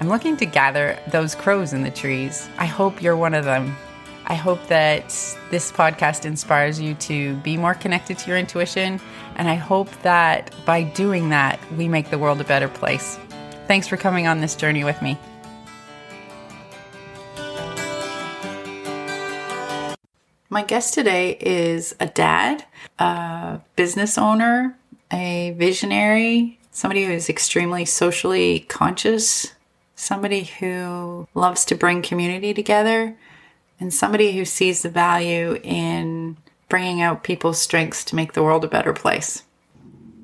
I'm looking to gather those crows in the trees. I hope you're one of them. I hope that this podcast inspires you to be more connected to your intuition. And I hope that by doing that, we make the world a better place. Thanks for coming on this journey with me. My guest today is a dad, a business owner, a visionary, somebody who is extremely socially conscious, somebody who loves to bring community together, and somebody who sees the value in bringing out people's strengths to make the world a better place.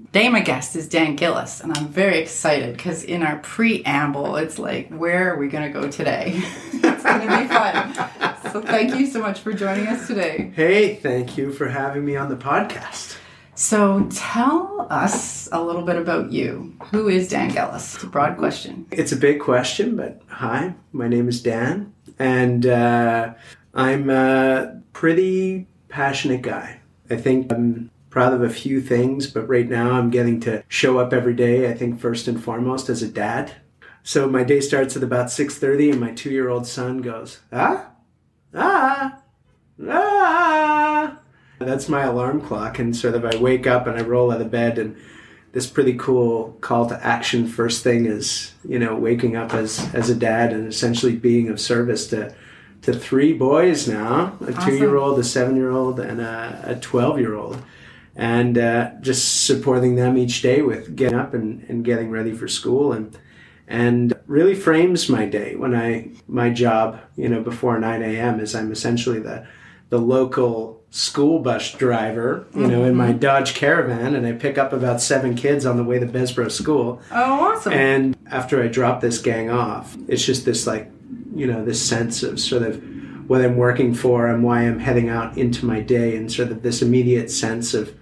Today, my guest is Dan Gillis, and I'm very excited because in our preamble, it's like, where are we going to go today? it's going to be fun. So, thank you so much for joining us today. Hey, thank you for having me on the podcast. So, tell us a little bit about you. Who is Dan Gillis? It's a broad question. It's a big question, but hi, my name is Dan, and uh, I'm a pretty passionate guy. I think I'm proud of a few things, but right now I'm getting to show up every day. I think first and foremost as a dad. So my day starts at about 6:30 and my 2-year-old son goes, "Ah? Ah? Ah?" That's my alarm clock and sort of I wake up and I roll out of bed and this pretty cool call to action first thing is, you know, waking up as as a dad and essentially being of service to to three boys now, a Awesome. 2-year-old, a 7-year-old and a, a 12-year-old and uh, just supporting them each day with getting up and, and getting ready for school and and really frames my day when I my job you know before 9 a.m. is I'm essentially the the local school bus driver you know in my mm-hmm. Dodge Caravan and I pick up about seven kids on the way to Bessborough School Oh, awesome. and after I drop this gang off, it's just this like, you know, this sense of sort of what I'm working for and why I'm heading out into my day and sort of this immediate sense of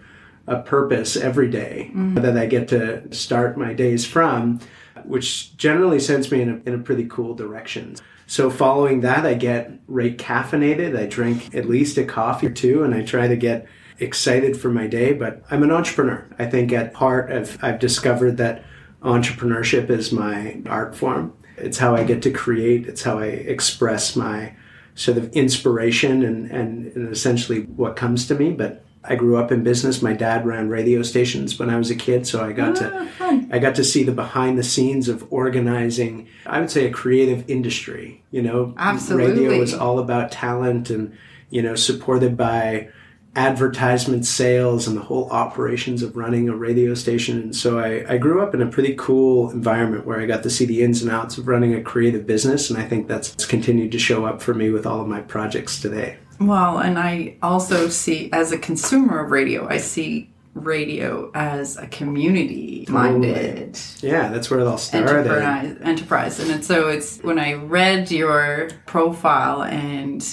a purpose every day mm-hmm. that I get to start my days from, which generally sends me in a, in a pretty cool direction. So following that, I get rate caffeinated. I drink at least a coffee or two and I try to get excited for my day, but I'm an entrepreneur. I think at heart I've, I've discovered that entrepreneurship is my art form. It's how I get to create. It's how I express my sort of inspiration and, and, and essentially what comes to me. But I grew up in business. My dad ran radio stations when I was a kid, so I got Ah, to fun. I got to see the behind the scenes of organizing. I would say a creative industry. You know, Absolutely. radio was all about talent and you know supported by advertisement sales and the whole operations of running a radio station. And so I, I grew up in a pretty cool environment where I got to see the ins and outs of running a creative business. And I think that's continued to show up for me with all of my projects today. Well, and I also see, as a consumer of radio, I see radio as a community minded Yeah, that's where it all started. enterprise, enterprise. And it's, so it's when I read your profile and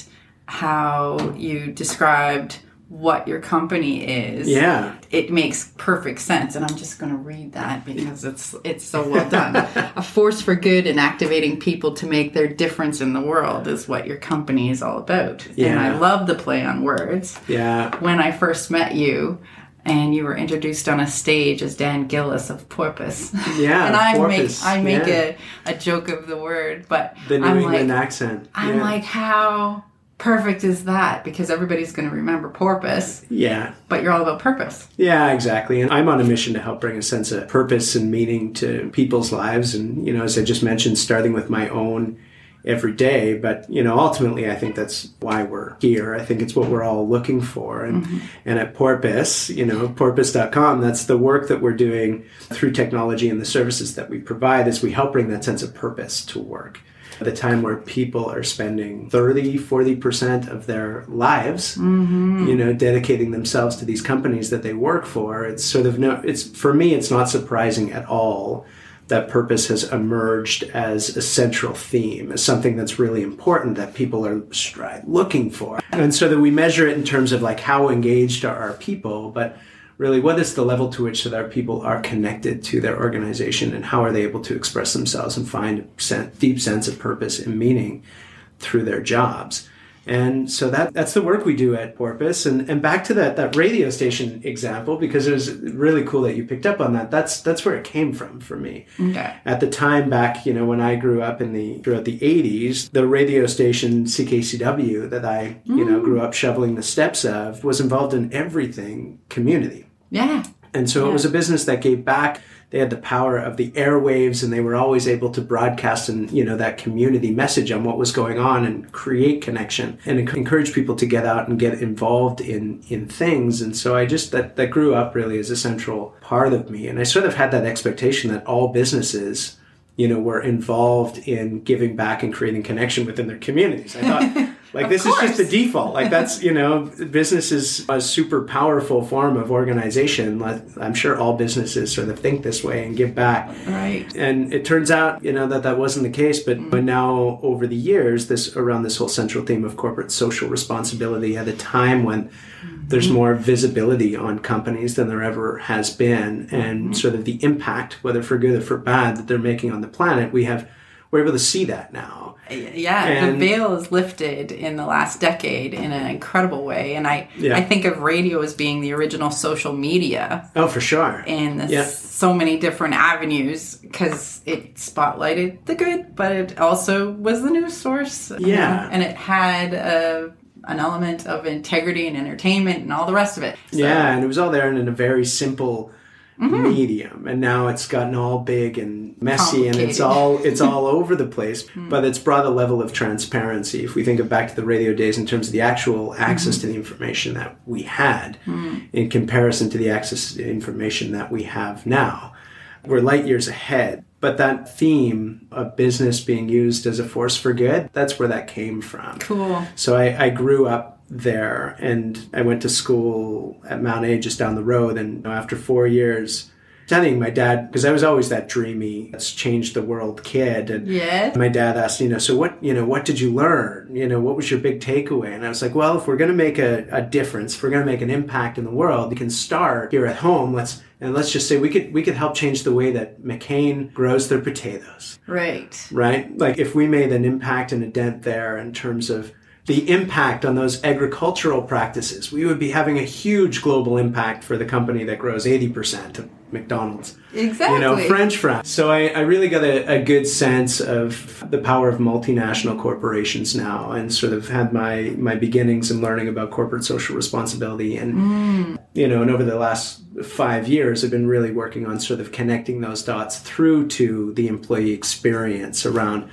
how you described what your company is. Yeah. It makes perfect sense, and I'm just going to read that because it's it's so well done. a force for good and activating people to make their difference in the world is what your company is all about. yeah. And I love the play on words. Yeah. When I first met you, and you were introduced on a stage as Dan Gillis of Porpoise. Yeah. and I Porpoise, make I make yeah. a, a joke of the word, but The New I'm England like accent. I'm yeah. like how perfect is that because everybody's going to remember porpoise, yeah. but you're all about purpose. Yeah, exactly. And I'm on a mission to help bring a sense of purpose and meaning to people's lives. And, you know, as I just mentioned, starting with my own every day. But, you know, ultimately, I think that's why we're here. I think it's what we're all looking for. And, mm-hmm. and at Porpoise, you know, porpoise.com, that's the work that we're doing through technology and the services that we provide is we help bring that sense of purpose to work. At a time where people are spending 30, 40% of their lives, mm-hmm. you know, dedicating themselves to these companies that they work for, it's sort of no, it's, for me, it's not surprising at all that purpose has emerged as a central theme, as something that's really important that people are looking for. And so that we measure it in terms of like how engaged are our people, but really what is the level to which that our people are connected to their organization and how are they able to express themselves and find a deep sense of purpose and meaning through their jobs. And so that that's the work we do at Porpoise. And and back to that that radio station example, because it was really cool that you picked up on that. That's that's where it came from for me. Okay. At the time back, you know, when I grew up in the throughout the eighties, the radio station CKCW that I, you know, mm. grew up shoveling the steps of was involved in everything community. Yeah. And so yeah. it was a business that gave back they had the power of the airwaves and they were always able to broadcast and you know that community message on what was going on and create connection and encourage people to get out and get involved in in things and so i just that that grew up really as a central part of me and i sort of had that expectation that all businesses you know were involved in giving back and creating connection within their communities i thought Like this course. is just the default. Like that's you know, business is a super powerful form of organization. I'm sure all businesses sort of think this way and give back. Right. And it turns out you know that that wasn't the case. But mm-hmm. but now over the years, this around this whole central theme of corporate social responsibility at a time when mm-hmm. there's more visibility on companies than there ever has been, and mm-hmm. sort of the impact, whether for good or for bad, that they're making on the planet. We have we're able to see that now uh, yeah, and, the veil is lifted in the last decade in an incredible way, and I yeah. I think of radio as being the original social media. Oh, for sure. In yeah. so many different avenues because it spotlighted the good, but it also was the news source. Yeah, and it had a an element of integrity and entertainment and all the rest of it. So. Yeah, and it was all there and in a very simple mm-hmm. medium and now it's gotten all big and messy and it's all it's all over the place mm. but it's brought a level of transparency if we think of back to the radio days in terms of the actual access mm-hmm. to the information that we had mm. in comparison to the access to the information that we have now we're light years ahead but that theme of business being used as a force for good that's where that came from. Cool. So i, I grew up there and I went to school at Mount A just down the road and after 4 years telling my dad because I was always that dreamy let's change the world kid. And my dad asked you know so what you know what did you learn? You know what was your big takeaway? And I was like well if we're going to make a, a difference if we're going to make an impact in the world we can start here at home. Let's and let's just say we could we could help change the way that McCain grows their potatoes. Right. Right? Like if we made an impact and a dent there in terms of the impact on those agricultural practices. We would be having a huge global impact for the company that grows 80% of McDonald's. Exactly. You know, French fries. So I, I really got a, a, good sense of the power of multinational corporations now and sort of had my, my beginnings in learning about corporate social responsibility. And, mm. you know, and over the last five years, I've been really working on sort of connecting those dots through to the employee experience around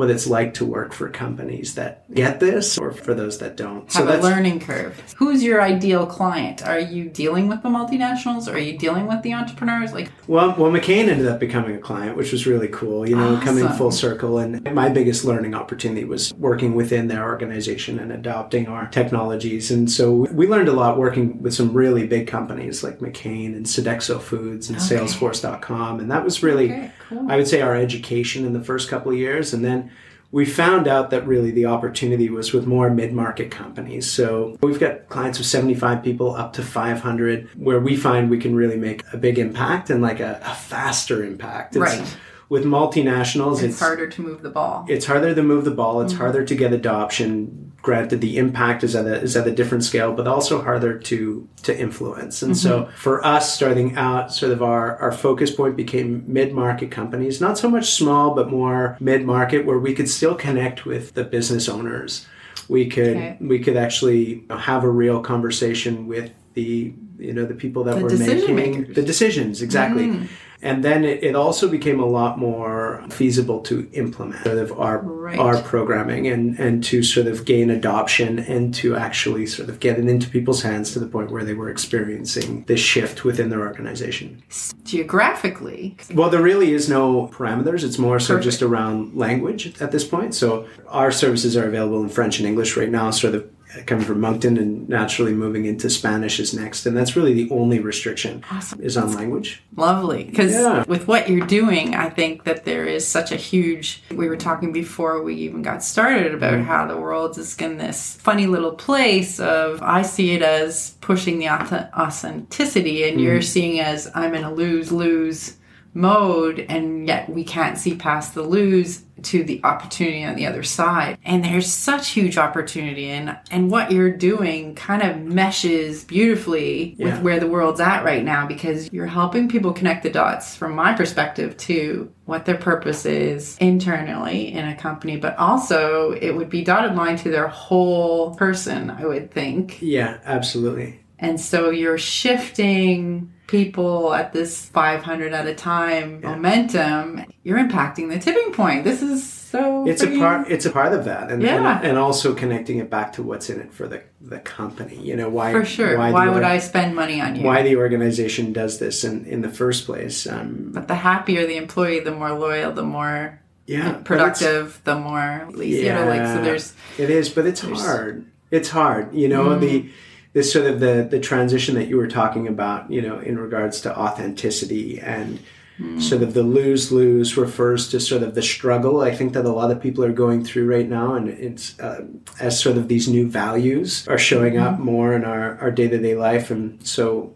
what it's like to work for companies that get this or for those that don't. Have so that's, a learning curve. Who's your ideal client? Are you dealing with the multinationals? Or are you dealing with the entrepreneurs? Like, well, well, McCain ended up becoming a client, which was really cool. You know, awesome. coming full circle. And my biggest learning opportunity was working within their organization and adopting our technologies. And so we learned a lot working with some really big companies like McCain and Sodexo Foods and okay. Salesforce.com. And that was really, okay, cool. I would say, our education in the first couple of years. And then we found out that really the opportunity was with more mid-market companies. So we've got clients with 75 people up to 500 where we find we can really make a big impact and like a, a faster impact. It's, right with multinationals, it's, it's, harder to move the ball. It's harder to move the ball. It's mm-hmm. harder to get adoption. Granted, the impact is at a is at a different scale, but also harder to to influence. And mm-hmm. so, for us, starting out, sort of our our focus point became mid market companies, not so much small, but more mid market, where we could still connect with the business owners. We could okay. we could actually have a real conversation with the you know the people that the were making makers. the decisions exactly. Mm and then it, it, also became a lot more feasible to implement sort of our right. our programming and and to sort of gain adoption and to actually sort of get it into people's hands to the point where they were experiencing this shift within their organization geographically well there really is no parameters it's more so Perfect. just around language at this point so our services are available in french and english right now sort of Come from Moncton and naturally moving into Spanish is next. And that's really the only restriction Awesome. is on language. Lovely. Because Yeah. with what you're doing, I think that there is such a huge. We were talking before we even got started about Mm-hmm. how the world is in this funny little place of, I see it as pushing the authenticity, and Mm-hmm. you're seeing as I'm in a lose lose mode, and yet we can't see past the lose to the opportunity on the other side. And there's such huge opportunity, and, and what you're doing kind of meshes beautifully with where the world's at right now because you're helping people connect the dots from my perspective to what their purpose is internally in a company, but also it would be dotted line to their whole person, I would think. Yeah, absolutely. And so you're shifting people at this 500 at a time momentum. You're impacting the tipping point. This is so. It's a part. It's a part of that, and, Yeah. and and also connecting it back to what's in it for the the company. You know why? For sure. Why, the would org- I spend money on you? Why the organization does this in in the first place? Um, But the happier the employee, the more loyal, the more yeah, productive, the more you know, like so. There's It is, but it's hard. It's hard. You know, Mm. the this sort of the the transition that you were talking about, you know, in regards to authenticity and Mm. sort of the lose lose refers to sort of the struggle I think that a lot of people are going through right now, and it's uh, as sort of these new values are showing up Mm-hmm. more in our our day to day life, and so.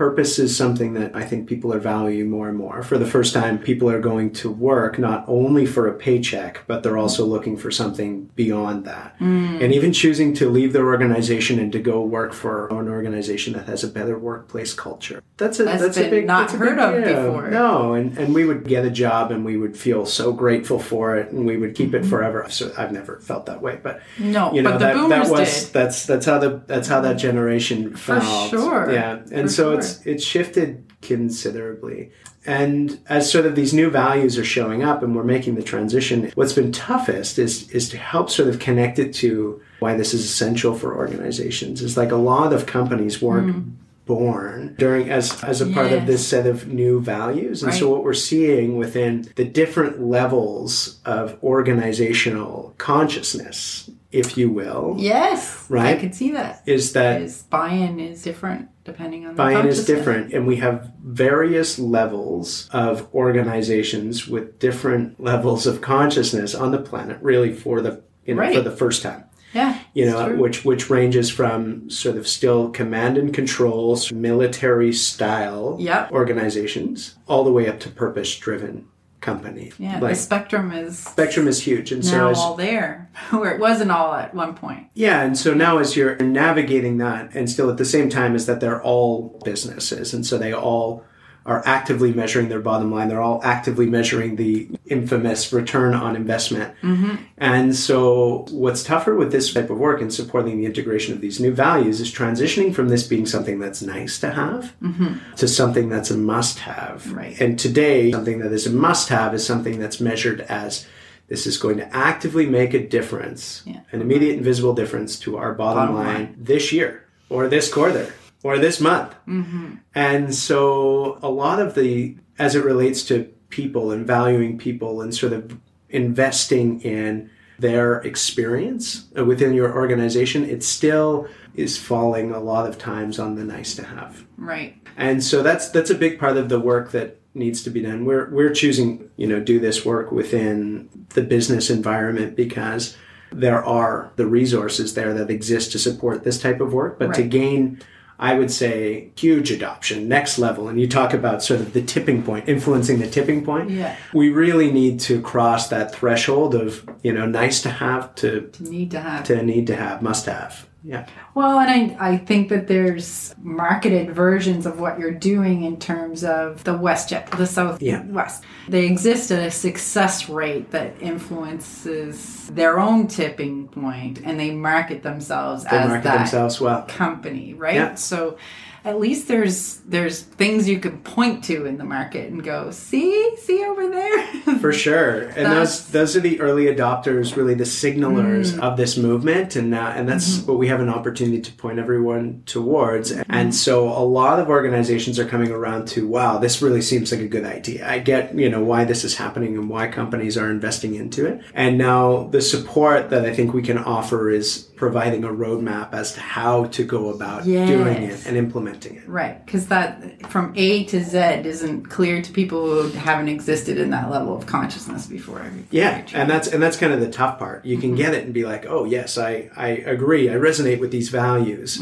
Purpose is something that I think people are valuing more and more. For the first time, people are going to work not only for a paycheck, but they're also looking for something beyond that. Mm. And even choosing to leave their organization and to go work for an organization that has a better workplace culture. That's a That's that's, a big not heard big of deal. before. No, and, and we would get a job and we would feel so grateful for it and we would keep Mm-hmm. it forever. So I've never felt that way, but no, you know but the that, boomers that was did. that's that's how the that's how that generation felt. sure. Yeah, and For so sure. it's it's shifted considerably. And as sort of these new values are showing up and we're making the transition, what's been toughest is is to help sort of connect it to why this is essential for organizations. Is like a lot of companies weren't mm. born during as as a part of this set of new values. And so what we're seeing within the different levels of organizational consciousness, if you will, Yes, Right? I Right? could see that. is that Is buy-in is different depending on the buy-in is different and we have various levels of organizations with different levels of consciousness on the planet really for the you know for the first time Yeah, you know which which ranges from sort of still command and control military style Yep. organizations all the way up to purpose driven company yeah. like the spectrum is spectrum is huge and so as all there, where it wasn't all at one point. Yeah, and so now as you're navigating that, and still at the same time is that they're all businesses, and so they all are actively measuring their bottom line. They're all actively measuring the infamous return on investment. Mm-hmm. And so, what's tougher with this type of work and supporting the integration of these new values is transitioning from this being something that's nice to have mm-hmm. to something that's a must have. Right. And today, something that is a must have is something that's measured as this is going to actively make a difference, Yeah. an immediate and visible difference to our bottom, Bottom line, line. this year or this quarter or this month. Mm-hmm. And so a lot of the, as it relates to people and valuing people and sort of investing in their experience within your organization, it still is falling a lot of times on the nice to have. Right. And so that's that's a big part of the work that needs to be done. We're we're choosing, you know, do this work within the business environment because there are the resources there that exist to support this type of work, but to gain I would say huge adoption, next level. And you talk about sort of the tipping point, influencing the tipping point. Yeah. We really need to cross that threshold of, you know, nice to have to Need to have. to need to have, must have. Yeah. Well, and I, I think that there's marketed versions of what you're doing in terms of the WestJet, the South Yeah. West. They exist at a success rate that influences their own tipping point, and they market themselves They as market that themselves well. company, right? Yeah. So at least there's there's things you could point to in the market and go, see, see over there. For sure, and That's- those those are the early adopters, really the signalers Mm. of this movement, and uh, and that's Mm-hmm. what we have an opportunity to point everyone towards. And so a lot of organizations are coming around to, wow, this really seems like a good idea. I get you know why this is happening and why companies are investing into it. And now the support that I think we can offer is providing a roadmap as to how to go about doing it and implementing it. Right, because that from A to Z isn't clear to people who haven't existed in that level of consciousness before. Yeah, and that's and that's kind of the tough part. You Mm-hmm. can get it and be like, "Oh, yes, I I agree. I resonate with these values."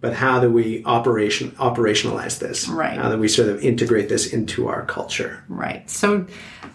But how do we operation operationalize this? Right. How do we sort of integrate this into our culture? Right. So,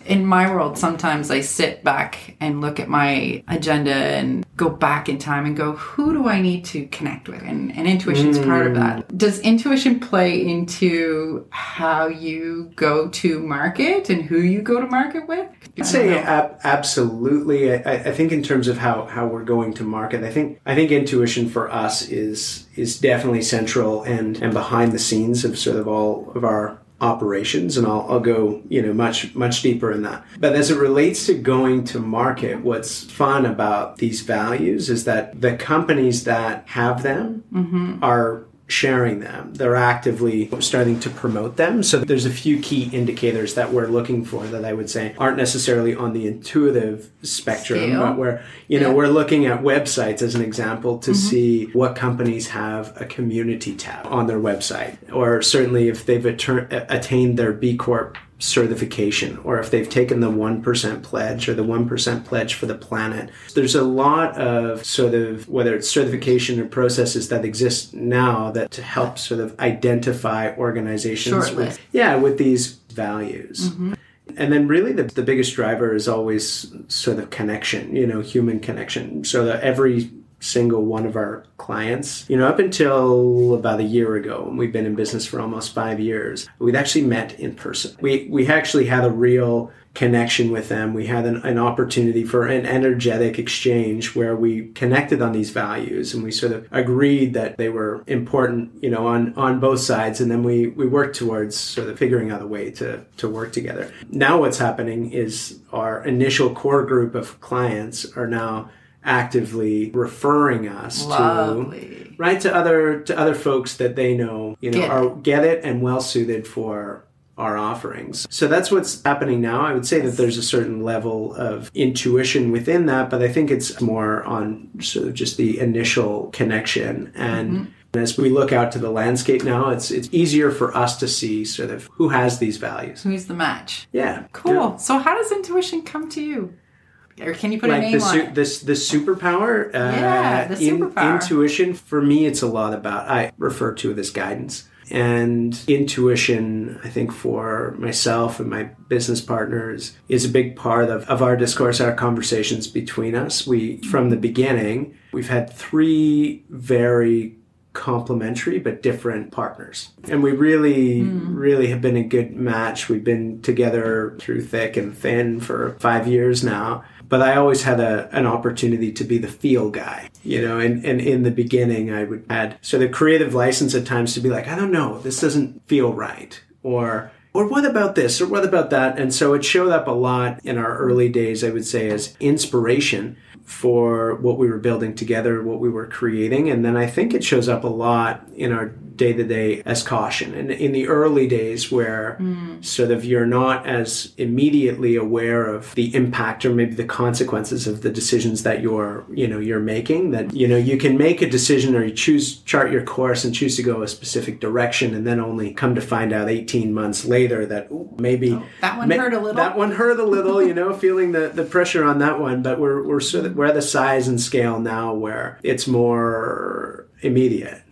in my world, sometimes I sit back and look at my agenda and go back in time and go, who do I need to connect with? And, and intuition's part of mm. that. Does intuition play into how you go to market and who you go to market with? I'd say ab- absolutely. I, I think in terms of how, how we're going to market, I think I think intuition for us is is definitely central and and behind the scenes of sort of all of our operations and I'll, I'll go you know much much deeper in that. But as it relates to going to market what's fun about these values is that the companies that have them mm-hmm. are sharing them they're actively starting to promote them so there's a few key indicators that we're looking for that i would say aren't necessarily on the intuitive spectrum Scale. but where you know Yeah. we're looking at websites as an example to mm-hmm. see what companies have a community tab on their website or certainly if they've atter- attained their b corp certification or if they've taken the 1% pledge or the 1% pledge for the planet. There's a lot of sort of whether it's certification or processes that exist now that to help sort of identify organizations with yeah, with these values. Mm-hmm. And then really the, the biggest driver is always sort of connection, you know, human connection. So that every single one of our clients, you know, up until about a year ago, and we've been in business for almost five years, we'd actually met in person. We we actually had a real connection with them. We had an, an opportunity for an energetic exchange where we connected on these values and we sort of agreed that they were important, you know, on, on both sides. And then we, we worked towards sort of figuring out a way to, to work together. Now what's happening is our initial core group of clients are now actively referring us to Lovely. right to other to other folks that they know you know Get are get it and well suited for our offerings so that's what's happening now i would say that there's a certain level of intuition within that but i think it's more on sort of just the initial connection and mm-hmm. as we look out to the landscape now it's it's easier for us to see sort of who has these values Who's the match? yeah Cool. yeah. So, how does intuition come to you? Or can you put a like name the on it? this the superpower uh, Yeah, the in- superpower. intuition for me it's a lot about i refer to it as guidance and intuition i think for myself and my business partners is a big part of, of our discourse our conversations between us we from the beginning we've had three very complementary but different partners. And we really, really have been a good match. We've been together through thick and thin for five years now. But I always had a, an opportunity to be the feel guy, you know, and, and in the beginning I would add sort of creative license at times to be like, I don't know, this doesn't feel right. Or or what about this or what about that and so it showed up a lot in our early days i would say as inspiration for what we were building together what we were creating and then i think it shows up a lot in our day-to-day as caution. And in the early days where mm. sort of you're not as immediately aware of the impact or maybe the consequences of the decisions that you're you know you're making that you know you can make a decision or you choose chart your course and choose to go a specific direction and then only come to find out 18 months later that ooh, maybe oh, that one ma- hurt a little. that one hurt a little you know feeling the, the pressure on that one. But we're we're sort of we're at the size and scale now where it's more immediate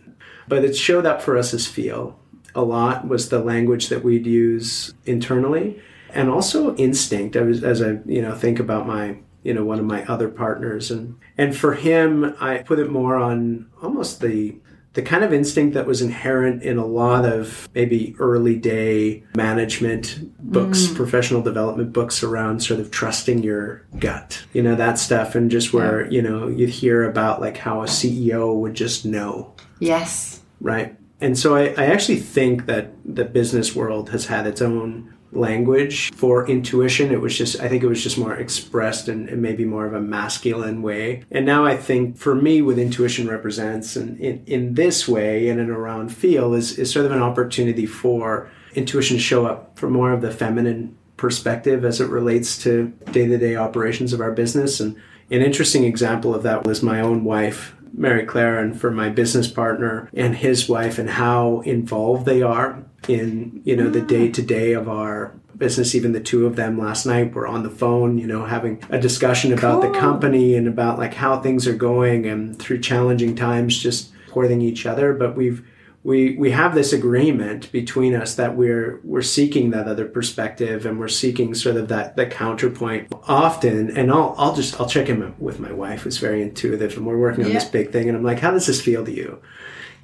but it showed up for us as feel a lot was the language that we'd use internally and also instinct I was, as i you know think about my you know one of my other partners and and for him i put it more on almost the the kind of instinct that was inherent in a lot of maybe early day management books, mm. professional development books around sort of trusting your gut, you know, that stuff. And just where, you know, you'd hear about like how a CEO would just know, yes. right? And so I, I actually think that the business world has had its own language for intuition. It was just, I think it was just more expressed and, maybe more of a masculine way. And now I think for me, what intuition represents and in, in this way, in and around feel, is, is sort of an opportunity for intuition to show up for more of the feminine perspective as it relates to day to day operations of our business. And an interesting example of that was my own wife, Mary Claire, and for my business partner and his wife, and how involved they are in you know the day to day of our business. Even the two of them last night were on the phone, you know, having a discussion about cool. the company and about like how things are going, and through challenging times, just supporting each other. But we've we we have this agreement between us that we're we're seeking that other perspective and we're seeking sort of that the counterpoint often and I'll I'll just I'll check in with my wife who's very intuitive and we're working on yeah. this big thing and I'm like how does this feel to you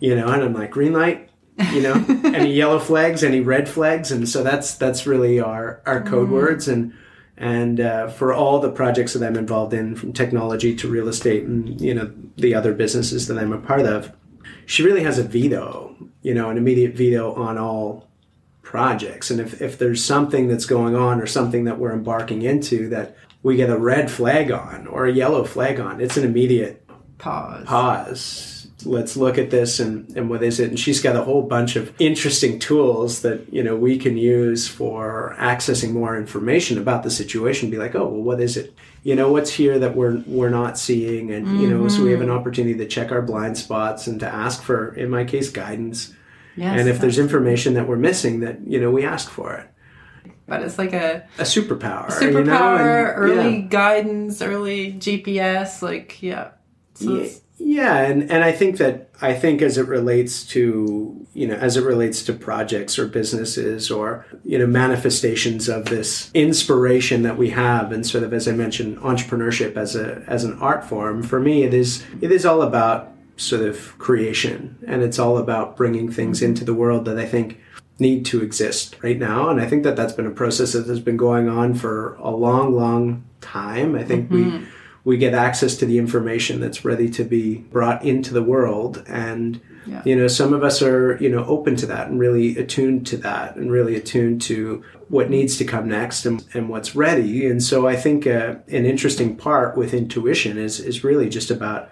you know and I'm like green light you know any yellow flags any red flags and so that's that's really our our code mm. words and and uh, for all the projects that I'm involved in from technology to real estate and you know the other businesses that I'm a part of she really has a veto, you know, an immediate veto on all projects. And if, if there's something that's going on or something that we're embarking into that we get a red flag on or a yellow flag on, it's an immediate pause. Pause. Let's look at this and, and what is it? And she's got a whole bunch of interesting tools that, you know, we can use for accessing more information about the situation. Be like, oh, well, what is it? you know what's here that we're we're not seeing and mm-hmm. you know so we have an mm-hmm. opportunity to check our blind spots and to ask for in my case guidance yes, and if there's information that we're missing that you know we ask for it but it's like a a superpower a superpower you know? and, early yeah. guidance early gps like yeah so yeah, yeah and and i think that i think as it relates to you know as it relates to projects or businesses or you know manifestations of this inspiration that we have and sort of as i mentioned entrepreneurship as a as an art form for me it is it is all about sort of creation. And it's all about bringing things into the world that i think need to exist right now. And i think that that's been a process that has been going on for a long long time. I think mm-hmm. we we get access to the information that's ready to be brought into the world. And yeah. you know some of us are you know open to that and really attuned to that and really attuned to what needs to come next and, and what's ready. And so i think uh, an interesting part with intuition is is really just about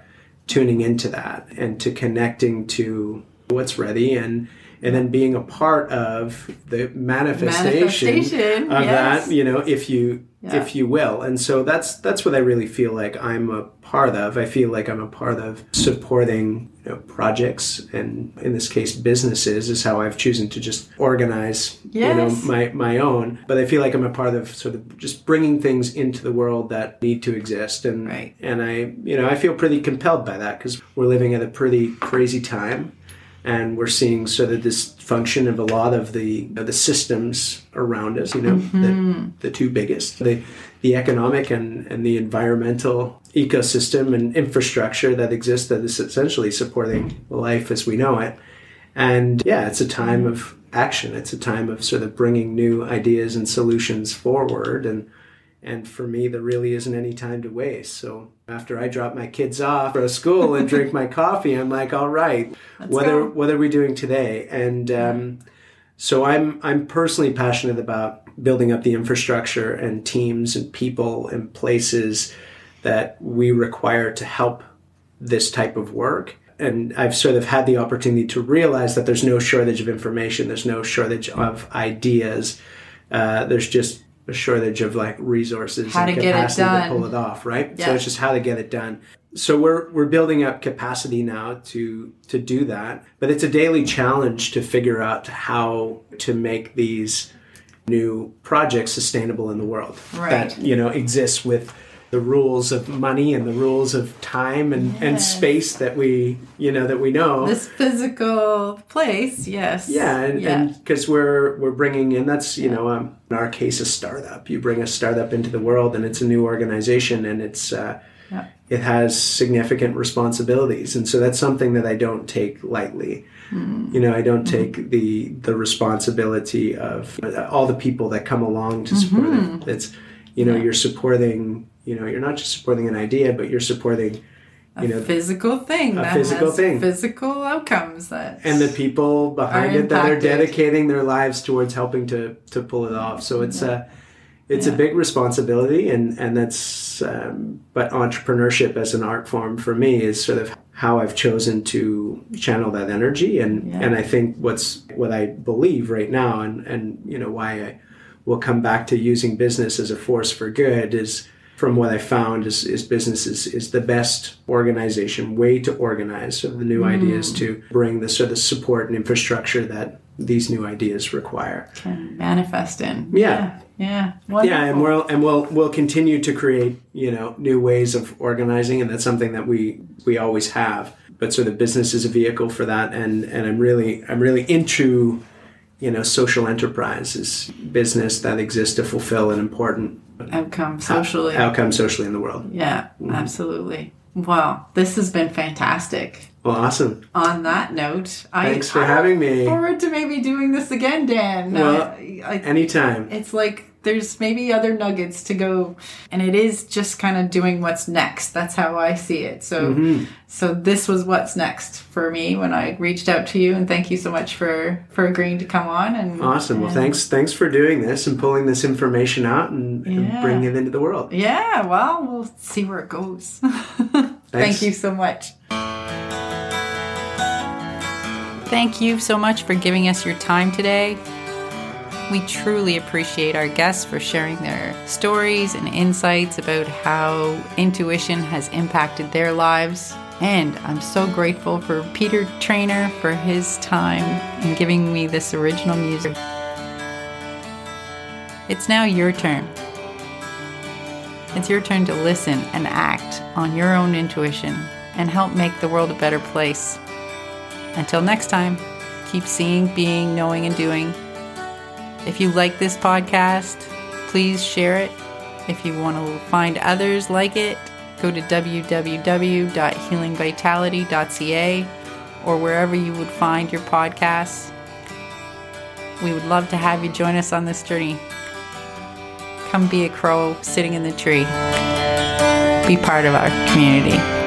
tuning into that and to connecting to what's ready. And and then being a part of the manifestation, manifestation of yes. that you know if you yeah. if you will and so that's that's what i really feel like i'm a part of i feel like i'm a part of supporting you know, projects and in this case businesses is how i've chosen to just organize yes. you know my my own but i feel like i'm a part of sort of just bringing things into the world that need to exist and right. and i you know i feel pretty compelled by that because we're living at a pretty crazy time and we're seeing sort of this function of a lot of the you know, the systems around us. You know, mm-hmm. the, the two biggest the the economic and, and the environmental ecosystem and infrastructure that exists that is essentially supporting life as we know it. And yeah, it's a time of action. It's a time of sort of bringing new ideas and solutions forward and and for me, there really isn't any time to waste. So after I drop my kids off for school and drink my coffee, I'm like, all right, Let's what go. are what are we doing today? And um, so I'm I'm personally passionate about building up the infrastructure and teams and people and places that we require to help this type of work. And I've sort of had the opportunity to realize that there's no shortage of information, there's no shortage of ideas. Uh, there's just a shortage of like resources how and capacity to pull it off, right? Yeah. So it's just how to get it done. So we're we're building up capacity now to to do that, but it's a daily challenge to figure out how to make these new projects sustainable in the world right. that you know exists with the rules of money and the rules of time and, yes. and space that we you know that we know this physical place yes yeah and because yeah. we're we're bringing in that's you yeah. know um, in our case a startup you bring a startup into the world and it's a new organization and it's uh, yeah. it has significant responsibilities and so that's something that i don't take lightly mm. you know i don't take mm-hmm. the the responsibility of all the people that come along to support mm-hmm. it it's you know you're supporting you know you're not just supporting an idea but you're supporting a you know, physical thing. a physical thing. Physical outcomes that and the people behind it that are dedicating their lives towards helping to to pull it off. So it's a it's a big responsibility, and and that's um, but entrepreneurship as an art form for me is sort of how I've chosen to channel that energy, and Yeah. and I think what's what I believe right now, and and you know why I will come back to using business as a force for good is from what I found is, is business is, is the best organization way to organize of the new ideas mm. to bring the sort of support and infrastructure that these new ideas require. can manifest in. Yeah. Yeah. Yeah, and we'll and we'll we'll continue to create you know new ways of organizing, and that's something that we we always have. But sort of business is a vehicle for that, and and I'm really I'm really into you know social enterprises, business that exists to fulfill an important outcome socially. outcome socially in the world. Yeah, mm-hmm. absolutely. Wow, this has been fantastic. Well, awesome. On that note, I Thanks for I having me. Forward to maybe doing this again, Dan. Well, I, I, Anytime. it's like there's maybe other nuggets to go, and it is just kind of doing what's next. That's how I see it. So, Mm-hmm. so this was what's next for me when I reached out to you, and thank you so much for for agreeing to come on. And Awesome. Well, thanks. Thanks for doing this and pulling this information out and, and bringing it into the world. Yeah, well, we'll see where it goes. Thank you so much. Thank you so much for giving us your time today. We truly appreciate our guests for sharing their stories and insights about how intuition has impacted their lives. And I'm so grateful for Peter Trainer for his time in giving me this original music. It's now your turn. It's your turn to listen and act on your own intuition and help make the world a better place. Until next time, keep seeing, being, knowing, and doing. If you like this podcast, please share it. If you want to find others like it, go to www.healingvitality.ca or wherever you would find your podcasts. We would love to have you join us on this journey. Come be a crow sitting in the tree. Be part of our community.